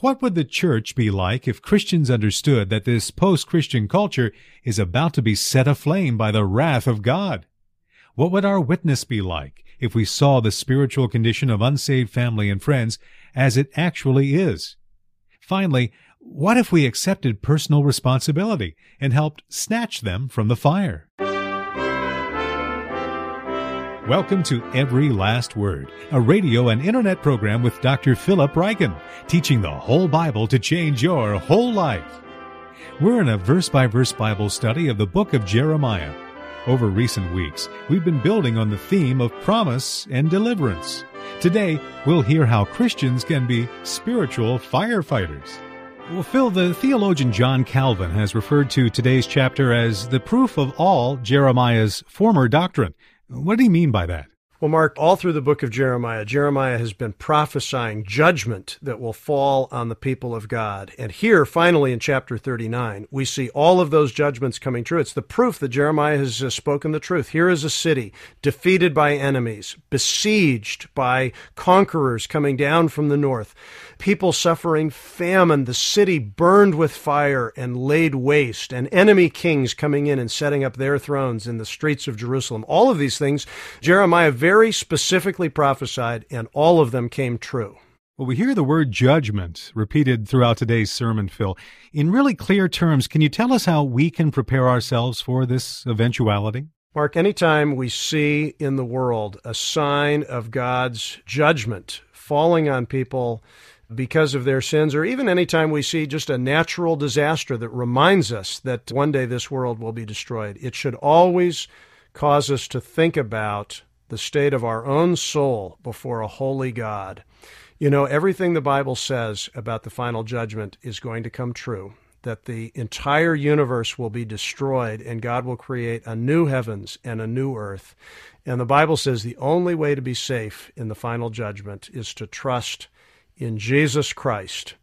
What would the church be like if Christians understood that this post-Christian culture is about to be set aflame by the wrath of God? What would our witness be like if we saw the spiritual condition of unsaved family and friends as it actually is? Finally, what if we accepted personal responsibility and helped snatch them from the fire? Welcome to Every Last Word, a radio and internet program with Dr. Philip Ryken, teaching the whole Bible to change your whole life. We're in a verse by verse Bible study of the book of Jeremiah. Over recent weeks, we've been building on the theme of promise and deliverance. Today, we'll hear how Christians can be spiritual firefighters. Well, Phil, the theologian John Calvin has referred to today's chapter as the proof of all Jeremiah's former doctrine. What did he mean by that? Well, Mark, all through the book of Jeremiah, Jeremiah has been prophesying judgment that will fall on the people of God. And here, finally, in chapter 39, we see all of those judgments coming true. It's the proof that Jeremiah has spoken the truth. Here is a city defeated by enemies, besieged by conquerors coming down from the north, people suffering famine, the city burned with fire and laid waste, and enemy kings coming in and setting up their thrones in the streets of Jerusalem. All of these things, Jeremiah very specifically prophesied, and all of them came true. Well, we hear the word judgment repeated throughout today's sermon, Phil. In really clear terms, can you tell us how we can prepare ourselves for this eventuality? Mark, anytime we see in the world a sign of God's judgment falling on people because of their sins, or even anytime we see just a natural disaster that reminds us that one day this world will be destroyed, it should always cause us to think about the state of our own soul before a holy God. You know, everything the Bible says about the final judgment is going to come true. That the entire universe will be destroyed and God will create a new heavens and a new earth. And the Bible says the only way to be safe in the final judgment is to trust in Jesus Christ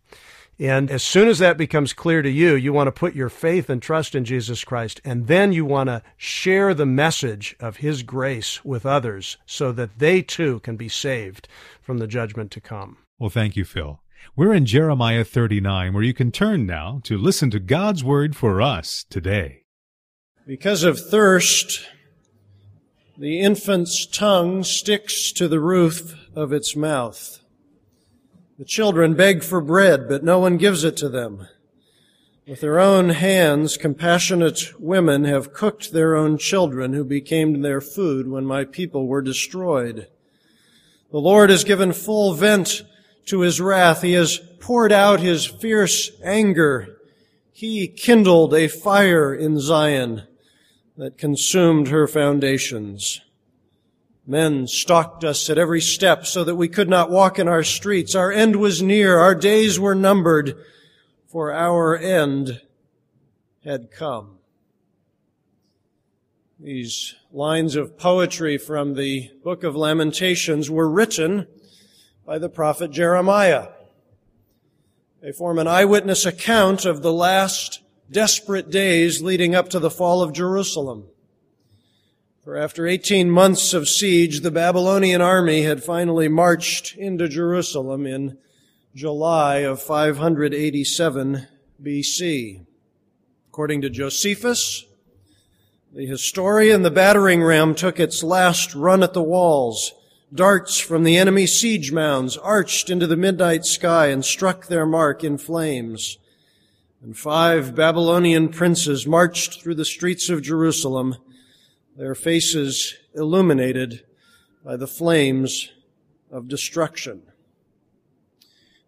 and as soon as that becomes clear to you, you want to put your faith and trust in Jesus Christ. And then you want to share the message of His grace with others so that they too can be saved from the judgment to come. Well, thank you, Phil. We're in Jeremiah 39, where you can turn now to listen to God's word for us today. Because of thirst, the infant's tongue sticks to the roof of its mouth. The children beg for bread, but no one gives it to them. With their own hands, compassionate women have cooked their own children who became their food when my people were destroyed. The Lord has given full vent to his wrath. He has poured out his fierce anger. He kindled a fire in Zion that consumed her foundations. Men stalked us at every step so that we could not walk in our streets. Our end was near. Our days were numbered, for our end had come. These lines of poetry from the book of Lamentations were written by the prophet Jeremiah. They form an eyewitness account of the last desperate days leading up to the fall of Jerusalem. For after 18 months of siege, the Babylonian army had finally marched into Jerusalem in July of 587 BC. According to Josephus, the historian, the battering ram took its last run at the walls. Darts from the enemy siege mounds arched into the midnight sky and struck their mark in flames. And five Babylonian princes marched through the streets of Jerusalem their faces illuminated by the flames of destruction.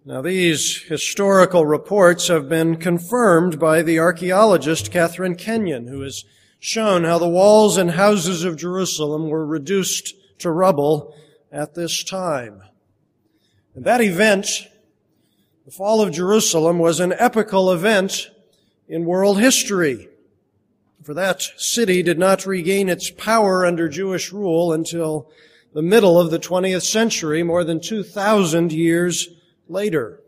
Now, these historical reports have been confirmed by the archaeologist Catherine Kenyon, who has shown how the walls and houses of Jerusalem were reduced to rubble at this time. And that event, the fall of Jerusalem, was an epical event in world history for that city did not regain its power under Jewish rule until the middle of the 20th century, more than 2,000 years later.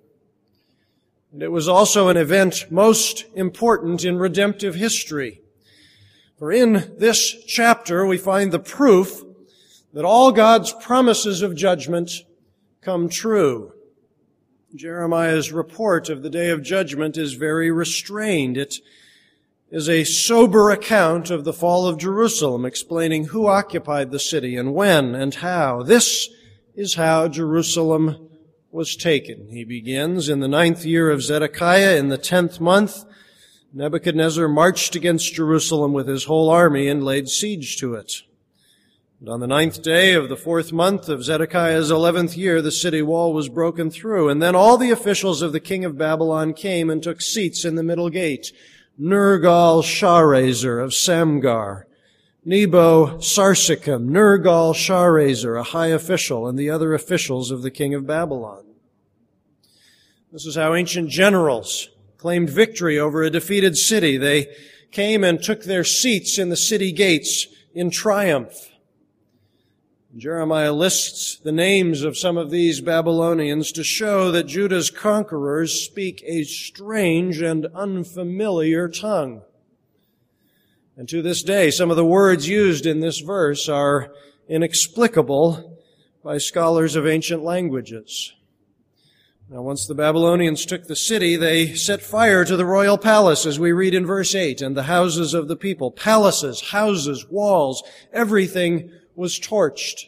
And it was also an event most important in redemptive history. For in this chapter we find the proof that all God's promises of judgment come true. Jeremiah's report of the day of judgment is very restrained. It is a sober account of the fall of Jerusalem, explaining who occupied the city and when and how. This is how Jerusalem was taken. He begins in the ninth year of Zedekiah in the tenth month. Nebuchadnezzar marched against Jerusalem with his whole army and laid siege to it. And on the ninth day of the fourth month of Zedekiah's eleventh year, the city wall was broken through. And then all the officials of the king of Babylon came and took seats in the middle gate. Nergal Sharezer of Samgar, Nebo Sarsechim, Nergal Sharezer, a high official, and the other officials of the king of Babylon. This is how ancient generals claimed victory over a defeated city. They came and took their seats in the city gates in triumph. Jeremiah lists the names of some of these Babylonians to show that Judah's conquerors speak a strange and unfamiliar tongue. And to this day, some of the words used in this verse are inexplicable by scholars of ancient languages. Now, once the Babylonians took the city, they set fire to the royal palace, as we read in verse 8, and the houses of the people. Palaces, houses, walls, everything was torched.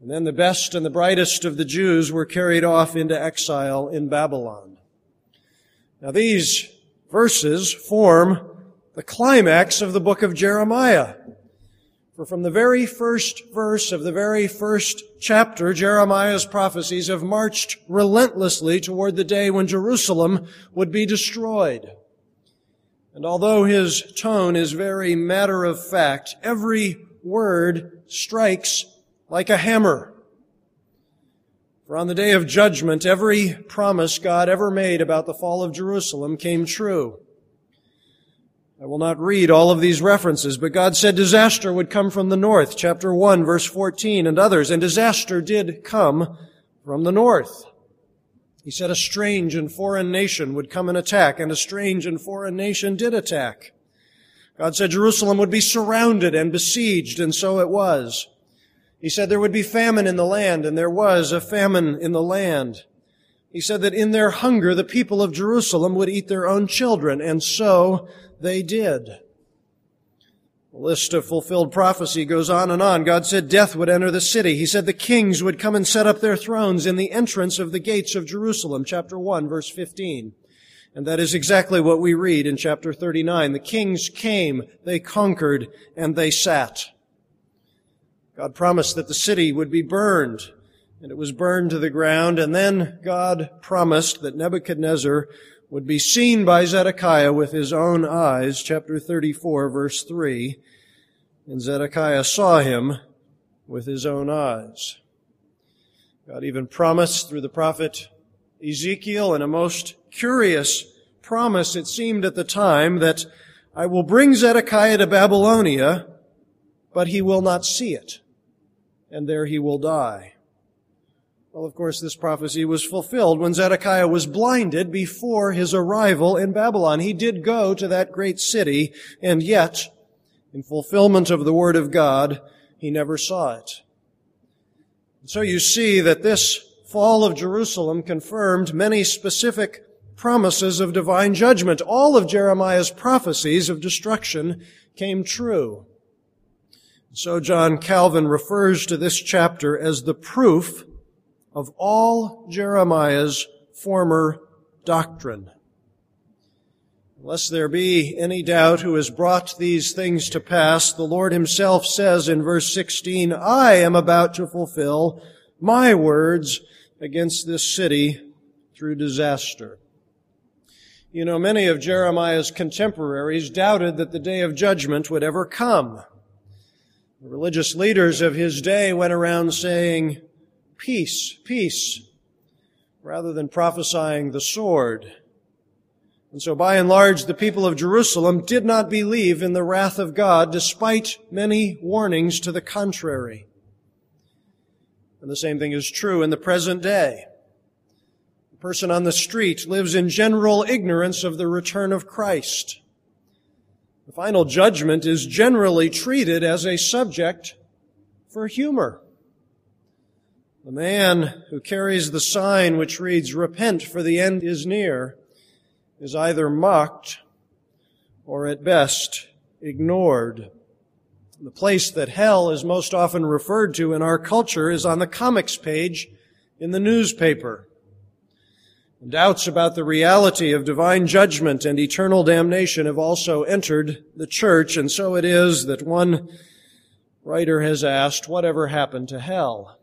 And then the best and the brightest of the Jews were carried off into exile in Babylon. Now these verses form the climax of the book of Jeremiah. For from the very first verse of the very first chapter, Jeremiah's prophecies have marched relentlessly toward the day when Jerusalem would be destroyed. And although his tone is very matter of fact, every word strikes like a hammer. For on the day of judgment, every promise God ever made about the fall of Jerusalem came true. I will not read all of these references, but God said disaster would come from the north, chapter 1, verse 14, and others, and disaster did come from the north. He said a strange and foreign nation would come and attack, and a strange and foreign nation did attack. God said Jerusalem would be surrounded and besieged, and so it was. He said there would be famine in the land, and there was a famine in the land. He said that in their hunger, the people of Jerusalem would eat their own children, and so they did. The list of fulfilled prophecy goes on and on. God said death would enter the city. He said the kings would come and set up their thrones in the entrance of the gates of Jerusalem, chapter 1, verse 15. And that is exactly what we read in chapter 39. The kings came, they conquered, and they sat. God promised that the city would be burned, and it was burned to the ground, and then God promised that Nebuchadnezzar would be seen by Zedekiah with his own eyes, chapter 34, verse 3. And Zedekiah saw him with his own eyes. God even promised through the prophet Ezekiel in a most curious promise, it seemed at the time, that I will bring Zedekiah to Babylonia, but he will not see it, and there he will die. Well, of course, this prophecy was fulfilled when Zedekiah was blinded before his arrival in Babylon. He did go to that great city, and yet, in fulfillment of the word of God, he never saw it. So you see that this fall of Jerusalem confirmed many specific promises of divine judgment. All of Jeremiah's prophecies of destruction came true. So John Calvin refers to this chapter as the proof of all Jeremiah's former doctrine. Lest there be any doubt who has brought these things to pass, the Lord himself says in verse 16, I am about to fulfill my words against this city through disaster. You know, many of Jeremiah's contemporaries doubted that the day of judgment would ever come. The religious leaders of his day went around saying, peace, peace, rather than prophesying the sword. And so by and large, the people of Jerusalem did not believe in the wrath of God despite many warnings to the contrary. And the same thing is true in the present day. Person on the street lives in general ignorance of the return of Christ. The final judgment is generally treated as a subject for humor. The man who carries the sign which reads, Repent, for the end is near, is either mocked or at best ignored. The place that hell is most often referred to in our culture is on the comics page in the newspaper. Doubts about the reality of divine judgment and eternal damnation have also entered the church, and so it is that one writer has asked, whatever happened to hell?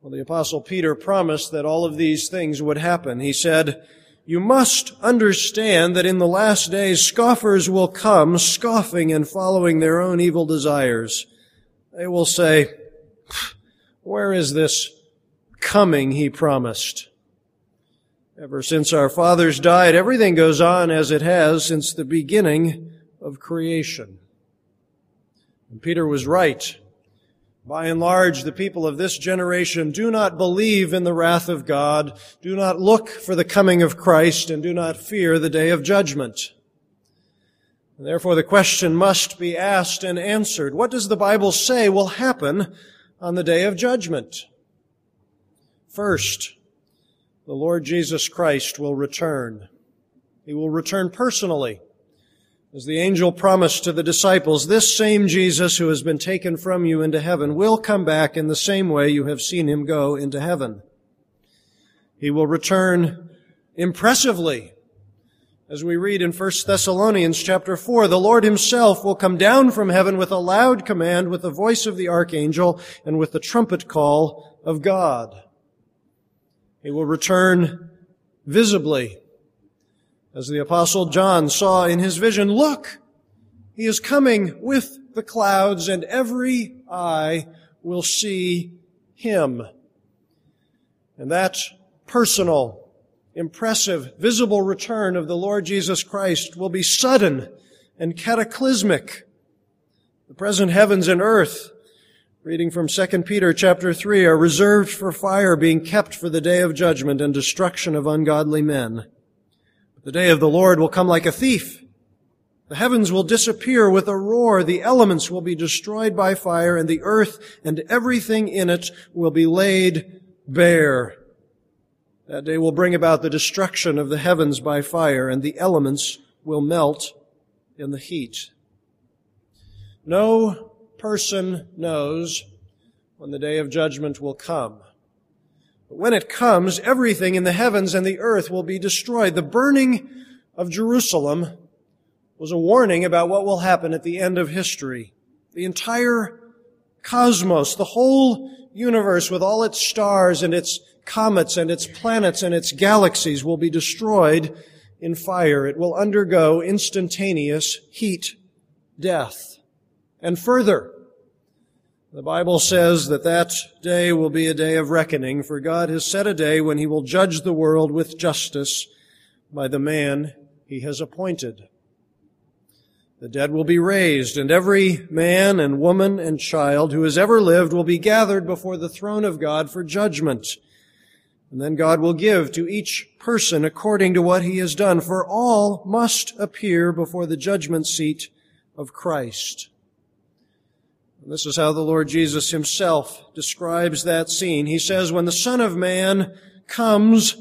Well, the apostle Peter promised that all of these things would happen. He said, you must understand that in the last days scoffers will come, scoffing and following their own evil desires. They will say, where is this coming he promised? Ever since our fathers died, everything goes on as it has since the beginning of creation. And Peter was right. By and large, the people of this generation do not believe in the wrath of God, do not look for the coming of Christ, and do not fear the day of judgment. And therefore, the question must be asked and answered. What does the Bible say will happen on the day of judgment? First, the Lord Jesus Christ will return. He will return personally. As the angel promised to the disciples, this same Jesus who has been taken from you into heaven will come back in the same way you have seen him go into heaven. He will return impressively. As we read in 1 Thessalonians chapter 4, the Lord himself will come down from heaven with a loud command, with the voice of the archangel, and with the trumpet call of God. He will return visibly as the apostle John saw in his vision, look, he is coming with the clouds and every eye will see him. And that personal, impressive, visible return of the Lord Jesus Christ will be sudden and cataclysmic. The present heavens and earth, reading from 2 Peter chapter 3, are reserved for fire being kept for the day of judgment and destruction of ungodly men. The day of the Lord will come like a thief. The heavens will disappear with a roar. The elements will be destroyed by fire and the earth and everything in it will be laid bare. That day will bring about the destruction of the heavens by fire and the elements will melt in the heat. No person knows when the day of judgment will come. But when it comes, everything in the heavens and the earth will be destroyed. The burning of Jerusalem was a warning about what will happen at the end of history. The entire cosmos, the whole universe with all its stars and its comets and its planets and its galaxies will be destroyed in fire. It will undergo instantaneous heat, death. And further, the Bible says that that day will be a day of reckoning, for God has set a day when he will judge the world with justice by the man he has appointed. The dead will be raised, and every man and woman and child who has ever lived will be gathered before the throne of God for judgment. And then God will give to each person according to what he has done, for all must appear before the judgment seat of Christ. And this is how the Lord Jesus himself describes that scene. He says, when the Son of Man comes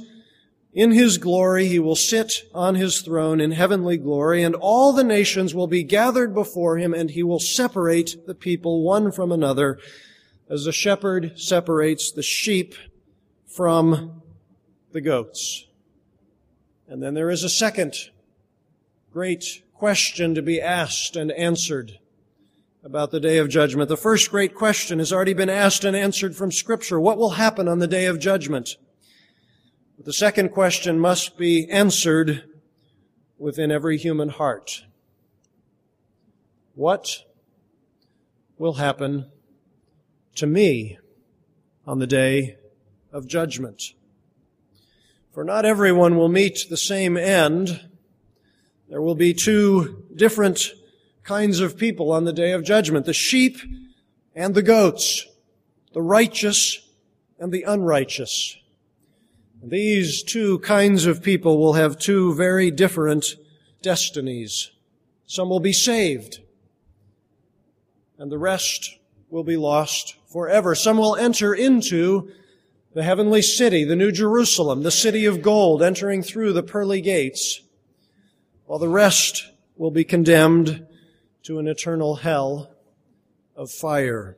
in his glory, he will sit on his throne in heavenly glory, and all the nations will be gathered before him, and he will separate the people one from another, as a shepherd separates the sheep from the goats. And then there is a second great question to be asked and answered about the day of judgment. The first great question has already been asked and answered from scripture. What will happen on the day of judgment? But the second question must be answered within every human heart. What will happen to me on the day of judgment? For not everyone will meet the same end. There will be two different kinds of people on the day of judgment. The sheep and the goats. The righteous and the unrighteous. These two kinds of people will have two very different destinies. Some will be saved, and the rest will be lost forever. Some will enter into the heavenly city, the New Jerusalem, the city of gold, entering through the pearly gates, while the rest will be condemned to an eternal hell of fire.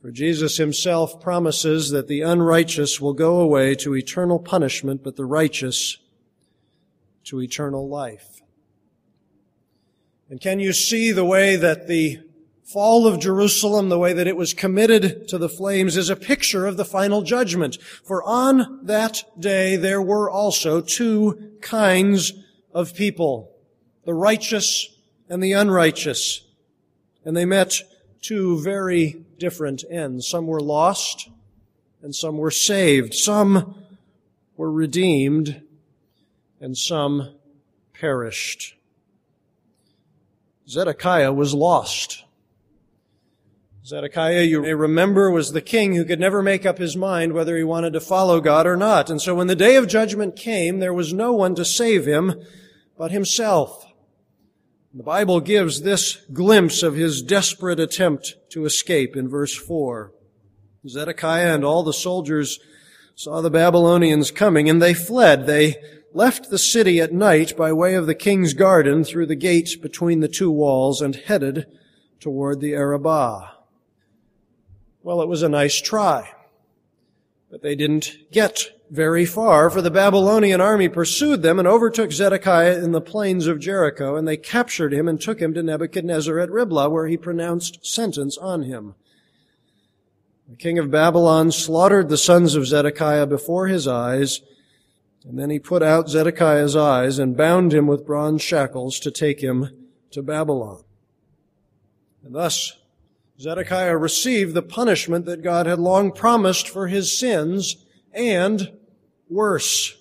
For Jesus himself promises that the unrighteous will go away to eternal punishment, but the righteous to eternal life. And can you see the way that the fall of Jerusalem, the way that it was committed to the flames, is a picture of the final judgment. For on that day there were also two kinds of people, the righteous and the unrighteous. And they met two very different ends. Some were lost and some were saved. Some were redeemed and some perished. Zedekiah was lost. Zedekiah, you may remember, was the king who could never make up his mind whether he wanted to follow God or not. And so when the day of judgment came, there was no one to save him but himself. The Bible gives this glimpse of his desperate attempt to escape in verse 4. Zedekiah and all the soldiers saw the Babylonians coming and they fled. They left the city at night by way of the king's garden through the gate between the two walls and headed toward the Arabah. Well, it was a nice try, but they didn't get very far, for the Babylonian army pursued them and overtook Zedekiah in the plains of Jericho, and they captured him and took him to Nebuchadnezzar at Riblah, where he pronounced sentence on him. The king of Babylon slaughtered the sons of Zedekiah before his eyes, and then he put out Zedekiah's eyes and bound him with bronze shackles to take him to Babylon. And thus, Zedekiah received the punishment that God had long promised for his sins and worse.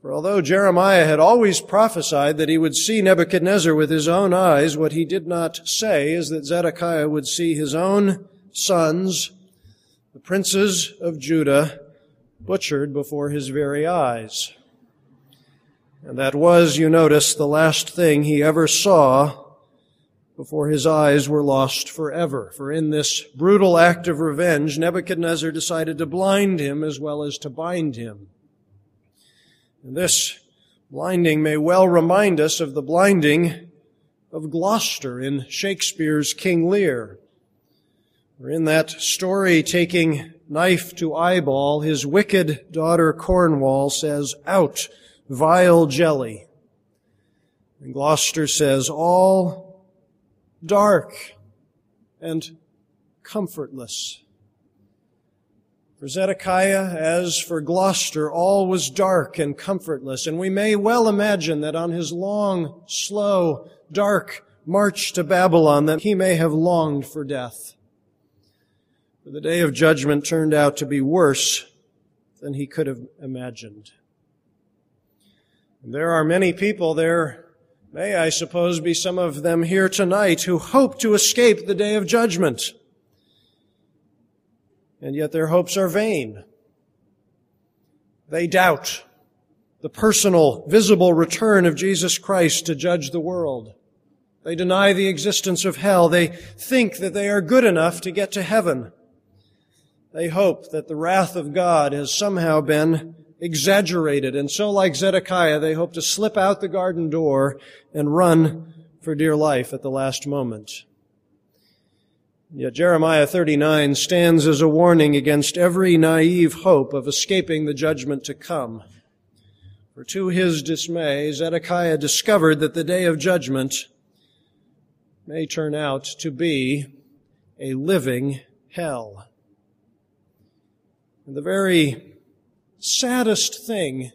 For although Jeremiah had always prophesied that he would see Nebuchadnezzar with his own eyes, what he did not say is that Zedekiah would see his own sons, the princes of Judah, butchered before his very eyes. And that was, you notice, the last thing he ever saw before his eyes were lost forever. For in this brutal act of revenge, Nebuchadnezzar decided to blind him as well as to bind him. And this blinding may well remind us of the blinding of Gloucester in Shakespeare's King Lear. For in that story, taking knife to eyeball, his wicked daughter Cornwall says, Out, vile jelly. And Gloucester says, All dark and comfortless. For Zedekiah, as for Gloucester, all was dark and comfortless, and we may well imagine that on his long, slow, dark march to Babylon that he may have longed for death. For the day of judgment turned out to be worse than he could have imagined. And there are many people there may, I suppose, be some of them here tonight who hope to escape the day of judgment. And yet their hopes are vain. They doubt the personal, visible return of Jesus Christ to judge the world. They deny the existence of hell. They think that they are good enough to get to heaven. They hope that the wrath of God has somehow been exaggerated. And so, like Zedekiah, they hope to slip out the garden door and run for dear life at the last moment. Yet Jeremiah 39 stands as a warning against every naive hope of escaping the judgment to come. For to his dismay, Zedekiah discovered that the day of judgment may turn out to be a living hell. And the very saddest thing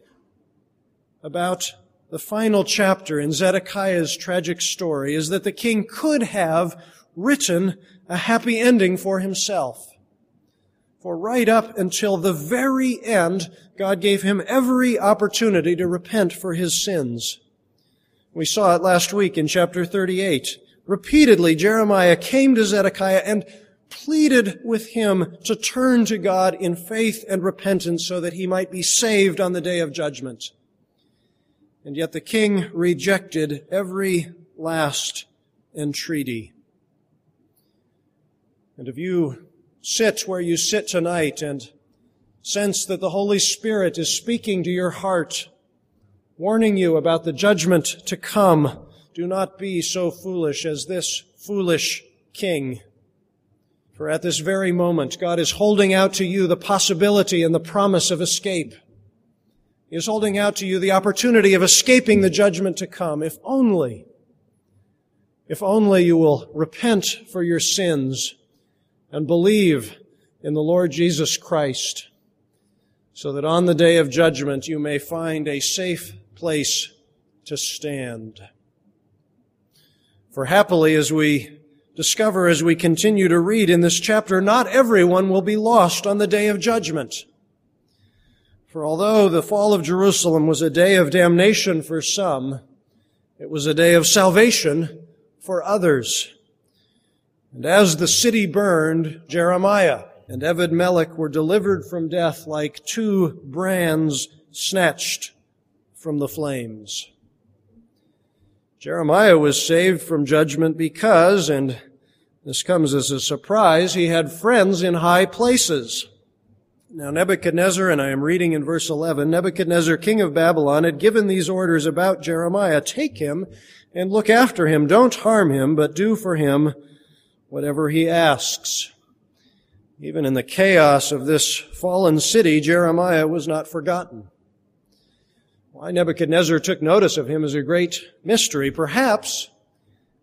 about the final chapter in Zedekiah's tragic story is that the king could have written a happy ending for himself. For right up until the very end, God gave him every opportunity to repent for his sins. We saw it last week in chapter 38. Repeatedly, Jeremiah came to Zedekiah and pleaded with him to turn to God in faith and repentance so that he might be saved on the day of judgment. And yet the king rejected every last entreaty. And if you sit where you sit tonight and sense that the Holy Spirit is speaking to your heart, warning you about the judgment to come, do not be so foolish as this foolish king. For at this very moment, God is holding out to you the possibility and the promise of escape. He is holding out to you the opportunity of escaping the judgment to come, if only, if only you will repent for your sins and believe in the Lord Jesus Christ, so that on the day of judgment you may find a safe place to stand. For happily, as we discover as we continue to read in this chapter, not everyone will be lost on the day of judgment. For although the fall of Jerusalem was a day of damnation for some, it was a day of salvation for others. And as the city burned, Jeremiah and Ebed Melech were delivered from death like two brands snatched from the flames. Jeremiah was saved from judgment because, and this comes as a surprise. He had friends in high places. Now Nebuchadnezzar, and I am reading in verse 11, Nebuchadnezzar, king of Babylon, had given these orders about Jeremiah. Take him and look after him. Don't harm him, but do for him whatever he asks. Even in the chaos of this fallen city, Jeremiah was not forgotten. Why Nebuchadnezzar took notice of him is a great mystery. Perhaps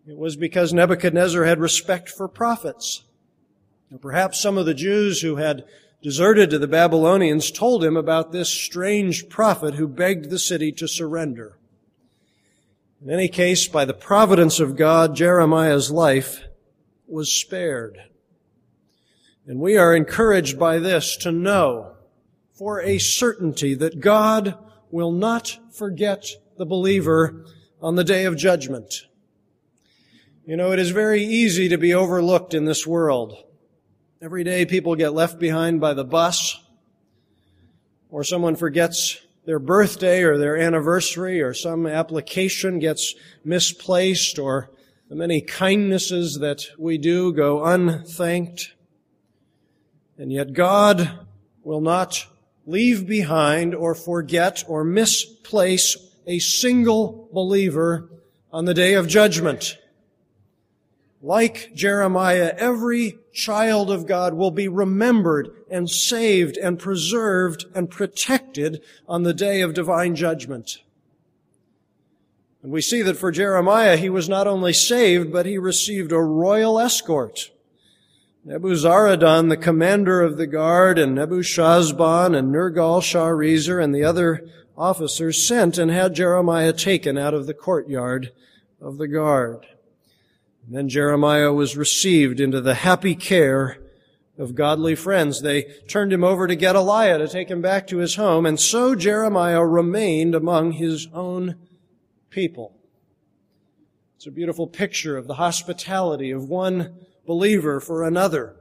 it was because Nebuchadnezzar had respect for prophets. And perhaps some of the Jews who had deserted to the Babylonians told him about this strange prophet who begged the city to surrender. In any case, by the providence of God, Jeremiah's life was spared. And we are encouraged by this to know for a certainty that God will not forget the believer on the day of judgment. You know, it is very easy to be overlooked in this world. Every day people get left behind by the bus, or someone forgets their birthday or their anniversary, or some application gets misplaced, or the many kindnesses that we do go unthanked. And yet God will not leave behind or forget or misplace a single believer on the day of judgment. Like Jeremiah, every child of God will be remembered and saved and preserved and protected on the day of divine judgment. And we see that for Jeremiah, he was not only saved, but he received a royal escort. Nebuzaradan, the commander of the guard, and Nebuchadnezzar and Nergal-Sharezer and the other officers sent and had Jeremiah taken out of the courtyard of the guard. And then Jeremiah was received into the happy care of godly friends. They turned him over to Gedaliah to take him back to his home, and so Jeremiah remained among his own people. It's a beautiful picture of the hospitality of one believer for another.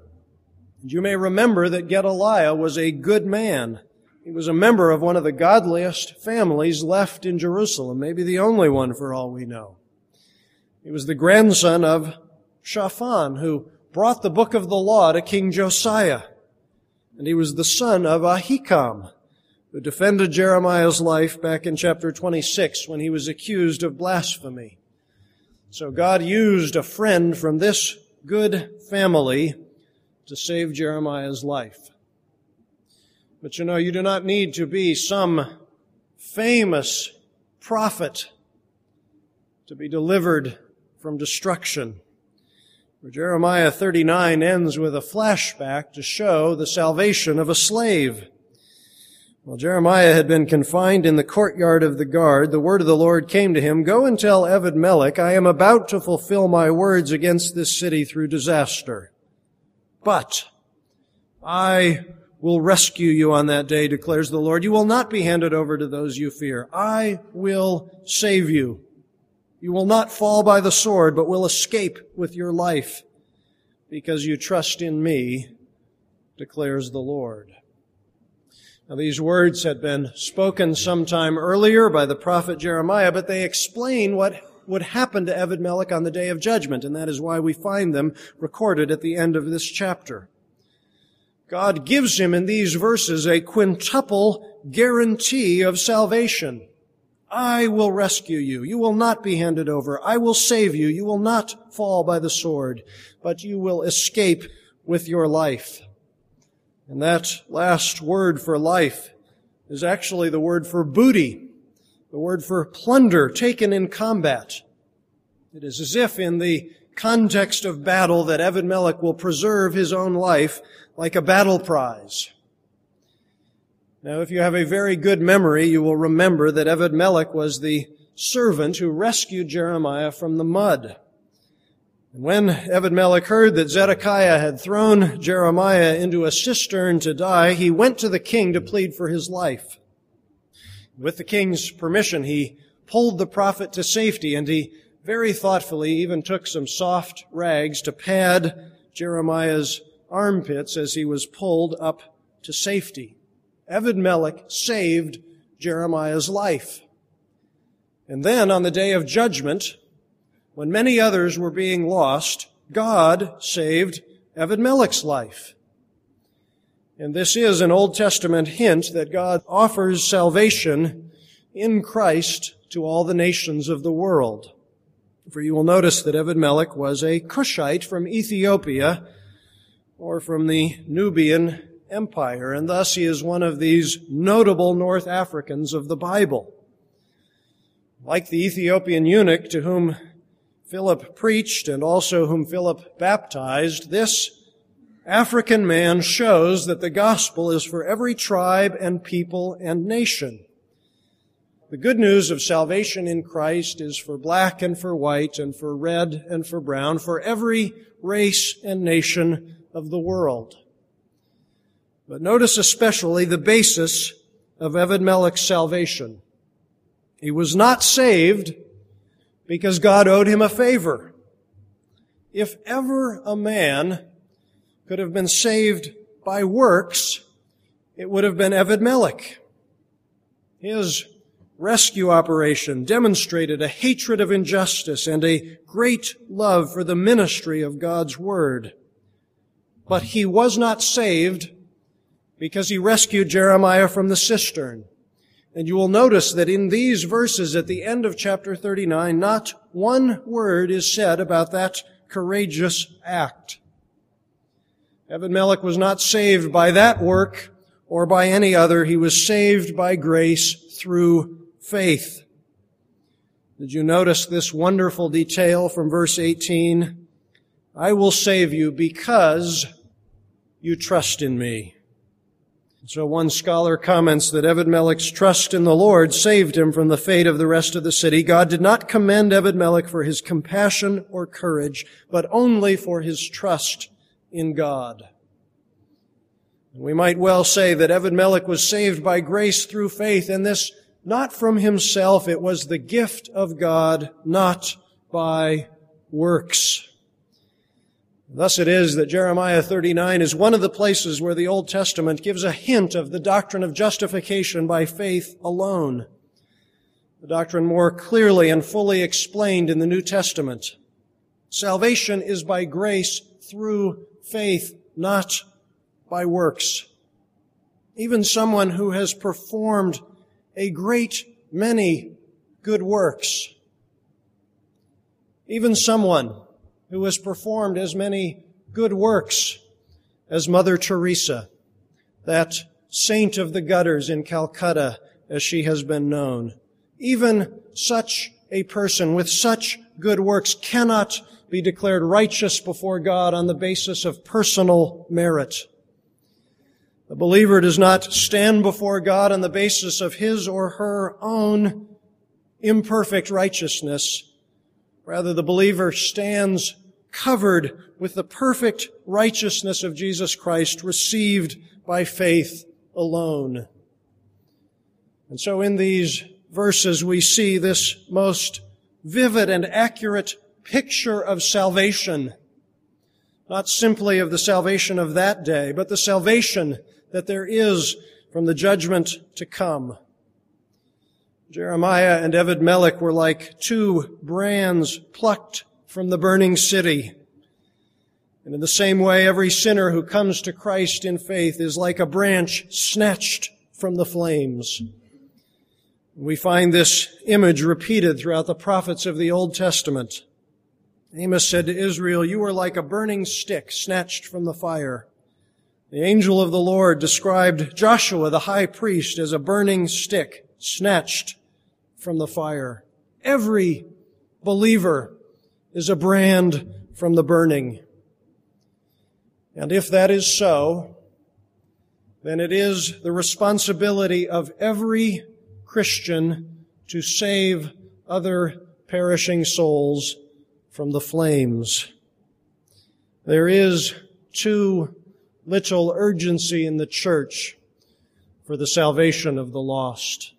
And you may remember that Gedaliah was a good man. He was a member of one of the godliest families left in Jerusalem, maybe the only one for all we know. He was the grandson of Shaphan, who brought the book of the law to King Josiah. And he was the son of Ahikam, who defended Jeremiah's life back in chapter 26 when he was accused of blasphemy. So God used a friend from this good family to save Jeremiah's life. But you know, you do not need to be some famous prophet to be delivered from destruction. For Jeremiah 39 ends with a flashback to show the salvation of a slave. While Jeremiah had been confined in the courtyard of the guard, the word of the Lord came to him, Go and tell Ebed Melech, I am about to fulfill my words against this city through disaster. But I will rescue you on that day, declares the Lord. You will not be handed over to those you fear. I will save you. You will not fall by the sword, but will escape with your life because you trust in me, declares the Lord. Now these words had been spoken sometime earlier by the prophet Jeremiah, but they explain what would happen to Ebed-Melech on the day of judgment, and that is why we find them recorded at the end of this chapter. God gives him in these verses a quintuple guarantee of salvation. I will rescue you. You will not be handed over. I will save you. You will not fall by the sword, but you will escape with your life. And that last word for life is actually the word for booty, the word for plunder taken in combat. It is as if in the context of battle that Ebed-Melech will preserve his own life like a battle prize. Now, if you have a very good memory, you will remember that Ebed-Melech was the servant who rescued Jeremiah from the mud. And when Ebed-Melech heard that Zedekiah had thrown Jeremiah into a cistern to die, he went to the king to plead for his life. With the king's permission, he pulled the prophet to safety and he very thoughtfully even took some soft rags to pad Jeremiah's armpits as he was pulled up to safety. Ebed-Melech saved Jeremiah's life. And then on the day of judgment, when many others were being lost, God saved Ebed-Melech's life. And this is an Old Testament hint that God offers salvation in Christ to all the nations of the world. For you will notice that Ebed-Melech was a Cushite from Ethiopia or from the Nubian Empire, and thus he is one of these notable North Africans of the Bible. Like the Ethiopian eunuch to whom Philip preached and also whom Philip baptized, this African man shows that the gospel is for every tribe and people and nation. The good news of salvation in Christ is for black and for white and for red and for brown, for every race and nation of the world. But notice especially the basis of Ebed-Melech's salvation. He was not saved because God owed him a favor. If ever a man could have been saved by works, it would have been Ebed-Melech. His rescue operation demonstrated a hatred of injustice and a great love for the ministry of God's Word. But he was not saved because he rescued Jeremiah from the cistern. And you will notice that in these verses at the end of chapter 39, not one word is said about that courageous act. Ebed-Melech was not saved by that work or by any other. He was saved by grace through faith. Did you notice this wonderful detail from verse 18? I will save you because you trust in me. So one scholar comments that Ebed-Melech's trust in the Lord saved him from the fate of the rest of the city. God did not commend Ebed-Melech for his compassion or courage, but only for his trust in God. We might well say that Ebed-Melech was saved by grace through faith, and this not from himself, it was the gift of God, not by works. Thus it is that Jeremiah 39 is one of the places where the Old Testament gives a hint of the doctrine of justification by faith alone. The doctrine more clearly and fully explained in the New Testament. Salvation is by grace through faith, not by works. Even someone who has performed a great many good works, even someone who has performed as many good works as Mother Teresa, that saint of the gutters in Calcutta as she has been known. Even such a person with such good works cannot be declared righteous before God on the basis of personal merit. The believer does not stand before God on the basis of his or her own imperfect righteousness, Rather, the believer stands covered with the perfect righteousness of Jesus Christ received by faith alone. And so in these verses we see this most vivid and accurate picture of salvation. Not simply of the salvation of that day, but the salvation that there is from the judgment to come. Jeremiah and Ebed-Melech were like two brands plucked from the burning city. And in the same way, every sinner who comes to Christ in faith is like a branch snatched from the flames. We find this image repeated throughout the prophets of the Old Testament. Amos said to Israel, You are like a burning stick snatched from the fire. The angel of the Lord described Joshua, the high priest, as a burning stick snatched from the fire. Every believer is a brand from the burning. And if that is so, then it is the responsibility of every Christian to save other perishing souls from the flames. There is too little urgency in the church for the salvation of the lost.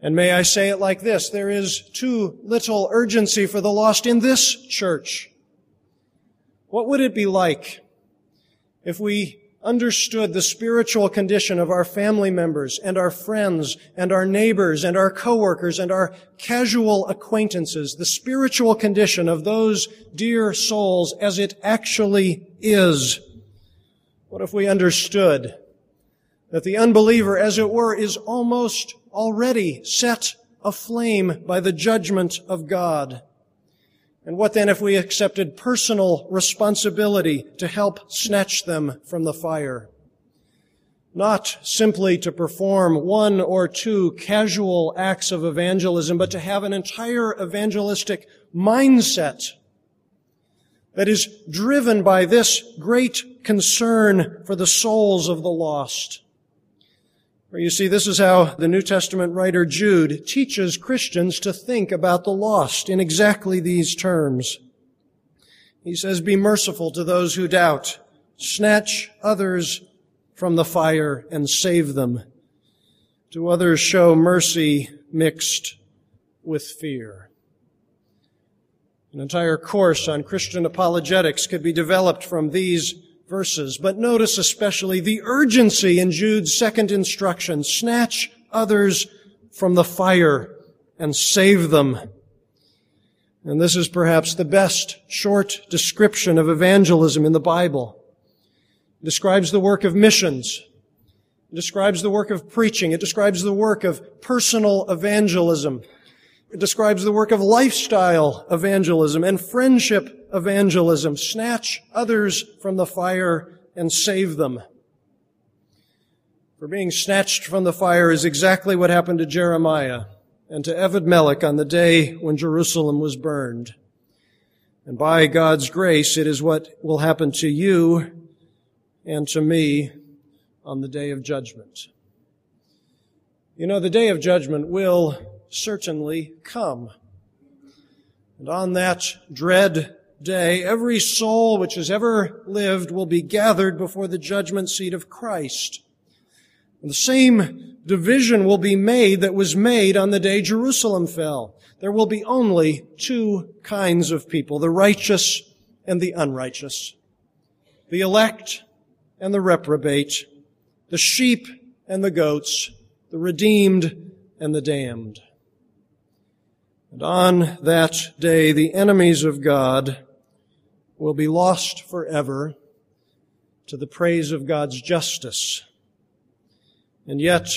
And may I say it like this, there is too little urgency for the lost in this church. What would it be like if we understood the spiritual condition of our family members and our friends and our neighbors and our coworkers and our casual acquaintances, the spiritual condition of those dear souls as it actually is. What if we understood that the unbeliever, as it were, is almost already set aflame by the judgment of God? And what then if we accepted personal responsibility to help snatch them from the fire? Not simply to perform one or two casual acts of evangelism, but to have an entire evangelistic mindset that is driven by this great concern for the souls of the lost. You see, this is how the New Testament writer Jude teaches Christians to think about the lost in exactly these terms. He says, be merciful to those who doubt. Snatch others from the fire and save them. To others show mercy mixed with fear. An entire course on Christian apologetics could be developed from these verses, but notice especially the urgency in Jude's second instruction. Snatch others from the fire and save them. And this is perhaps the best short description of evangelism in the Bible. It describes the work of missions. It describes the work of preaching. It describes the work of personal evangelism. It describes the work of lifestyle evangelism and friendship evangelism. Snatch others from the fire and save them. For being snatched from the fire is exactly what happened to Jeremiah and to Ebed-Melech on the day when Jerusalem was burned. And by God's grace, it is what will happen to you and to me on the day of judgment. You know, the day of judgment will certainly come. And on that dread day, every soul which has ever lived will be gathered before the judgment seat of Christ. And the same division will be made that was made on the day Jerusalem fell. There will be only two kinds of people, the righteous and the unrighteous, the elect and the reprobate, the sheep and the goats, the redeemed and the damned. And on that day, the enemies of God will be lost forever to the praise of God's justice. And yet,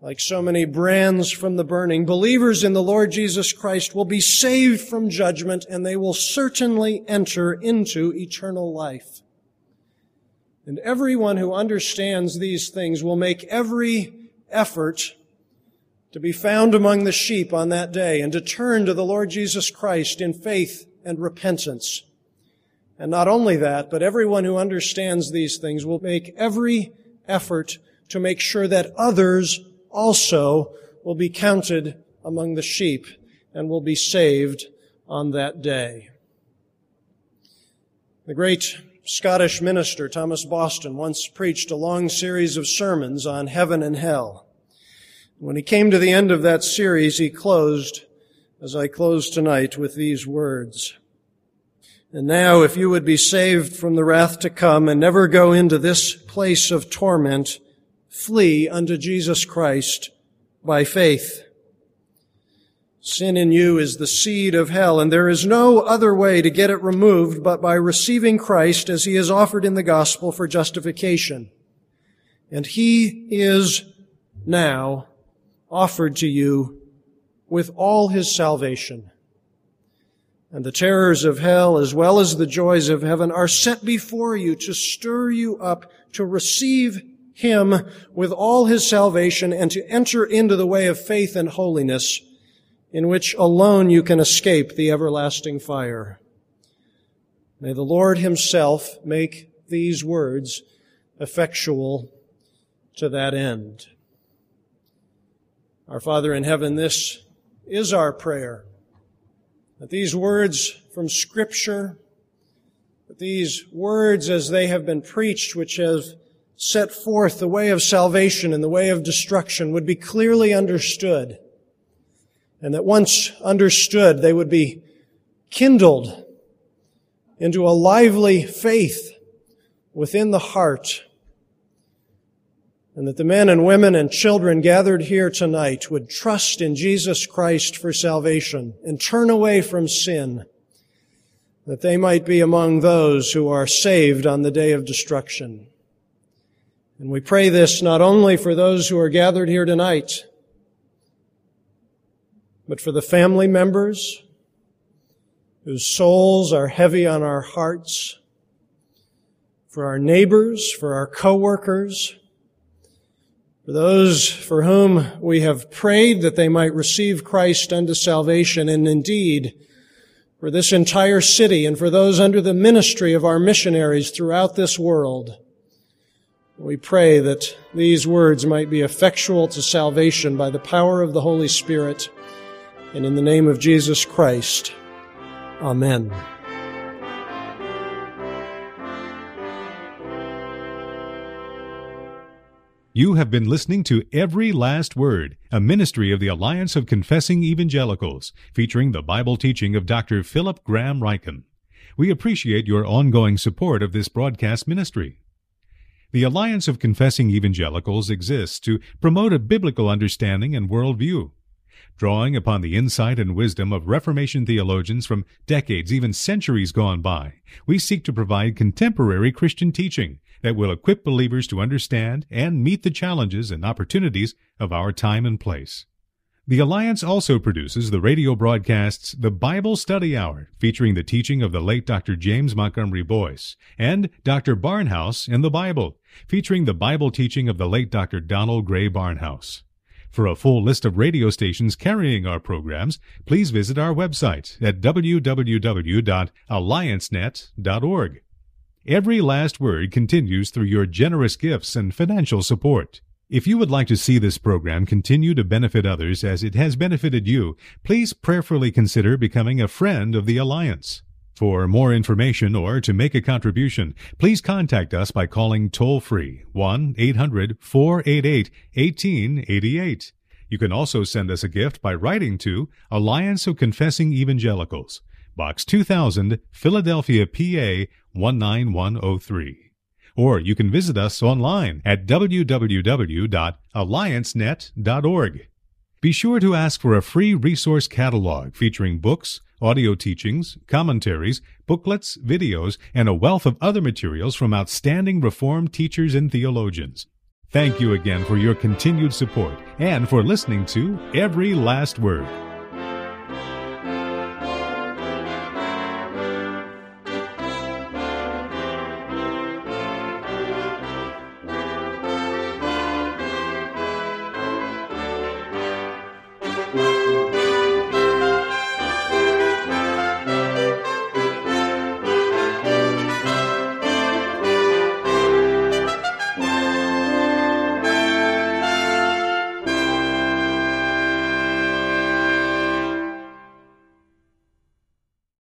like so many brands from the burning, believers in the Lord Jesus Christ will be saved from judgment and they will certainly enter into eternal life. And everyone who understands these things will make every effort to be found among the sheep on that day and to turn to the Lord Jesus Christ in faith and repentance. And not only that, but everyone who understands these things will make every effort to make sure that others also will be counted among the sheep and will be saved on that day. The great Scottish minister Thomas Boston once preached a long series of sermons on heaven and hell. When he came to the end of that series, he closed, as I close tonight, with these words. And now, if you would be saved from the wrath to come and never go into this place of torment, flee unto Jesus Christ by faith. Sin in you is the seed of hell, and there is no other way to get it removed but by receiving Christ as he is offered in the gospel for justification. And he is now offered to you with all his salvation. And the terrors of hell, as well as the joys of heaven, are set before you to stir you up to receive him with all his salvation and to enter into the way of faith and holiness in which alone you can escape the everlasting fire. May the Lord himself make these words effectual to that end. Our Father in heaven, this is our prayer. That these words from Scripture, that these words as they have been preached, which have set forth the way of salvation and the way of destruction, would be clearly understood and that once understood, they would be kindled into a lively faith within the heart, and that the men and women and children gathered here tonight would trust in Jesus Christ for salvation and turn away from sin, that they might be among those who are saved on the day of destruction. And we pray this not only for those who are gathered here tonight, but for the family members whose souls are heavy on our hearts, for our neighbors, for our coworkers, for those for whom we have prayed that they might receive Christ unto salvation, and indeed, for this entire city and for those under the ministry of our missionaries throughout this world. We pray that these words might be effectual to salvation by the power of the Holy Spirit and in the name of Jesus Christ. Amen. You have been listening to Every Last Word, a ministry of the Alliance of Confessing Evangelicals, featuring the Bible teaching of Dr. Philip Graham Ryken. We appreciate your ongoing support of this broadcast ministry. The Alliance of Confessing Evangelicals exists to promote a biblical understanding and worldview. Drawing upon the insight and wisdom of Reformation theologians from decades, even centuries gone by, we seek to provide contemporary Christian teaching that will equip believers to understand and meet the challenges and opportunities of our time and place. The Alliance also produces the radio broadcasts The Bible Study Hour, featuring the teaching of the late Dr. James Montgomery Boice, and Dr. Barnhouse in the Bible, featuring the Bible teaching of the late Dr. Donald Grey Barnhouse. For a full list of radio stations carrying our programs, please visit our website at www.alliancenet.org. Every last word continues through your generous gifts and financial support. If you would like to see this program continue to benefit others as it has benefited you, please prayerfully consider becoming a friend of the Alliance. For more information or to make a contribution, please contact us by calling toll free 1 800 488 1888. You can also send us a gift by writing to Alliance of Confessing Evangelicals, Box 2000, Philadelphia, PA 19103. Or you can visit us online at www.alliancenet.org. Be sure to ask for a free resource catalog featuring books, audio teachings, commentaries, booklets, videos, and a wealth of other materials from outstanding Reformed teachers and theologians. Thank you again for your continued support and for listening to Every Last Word.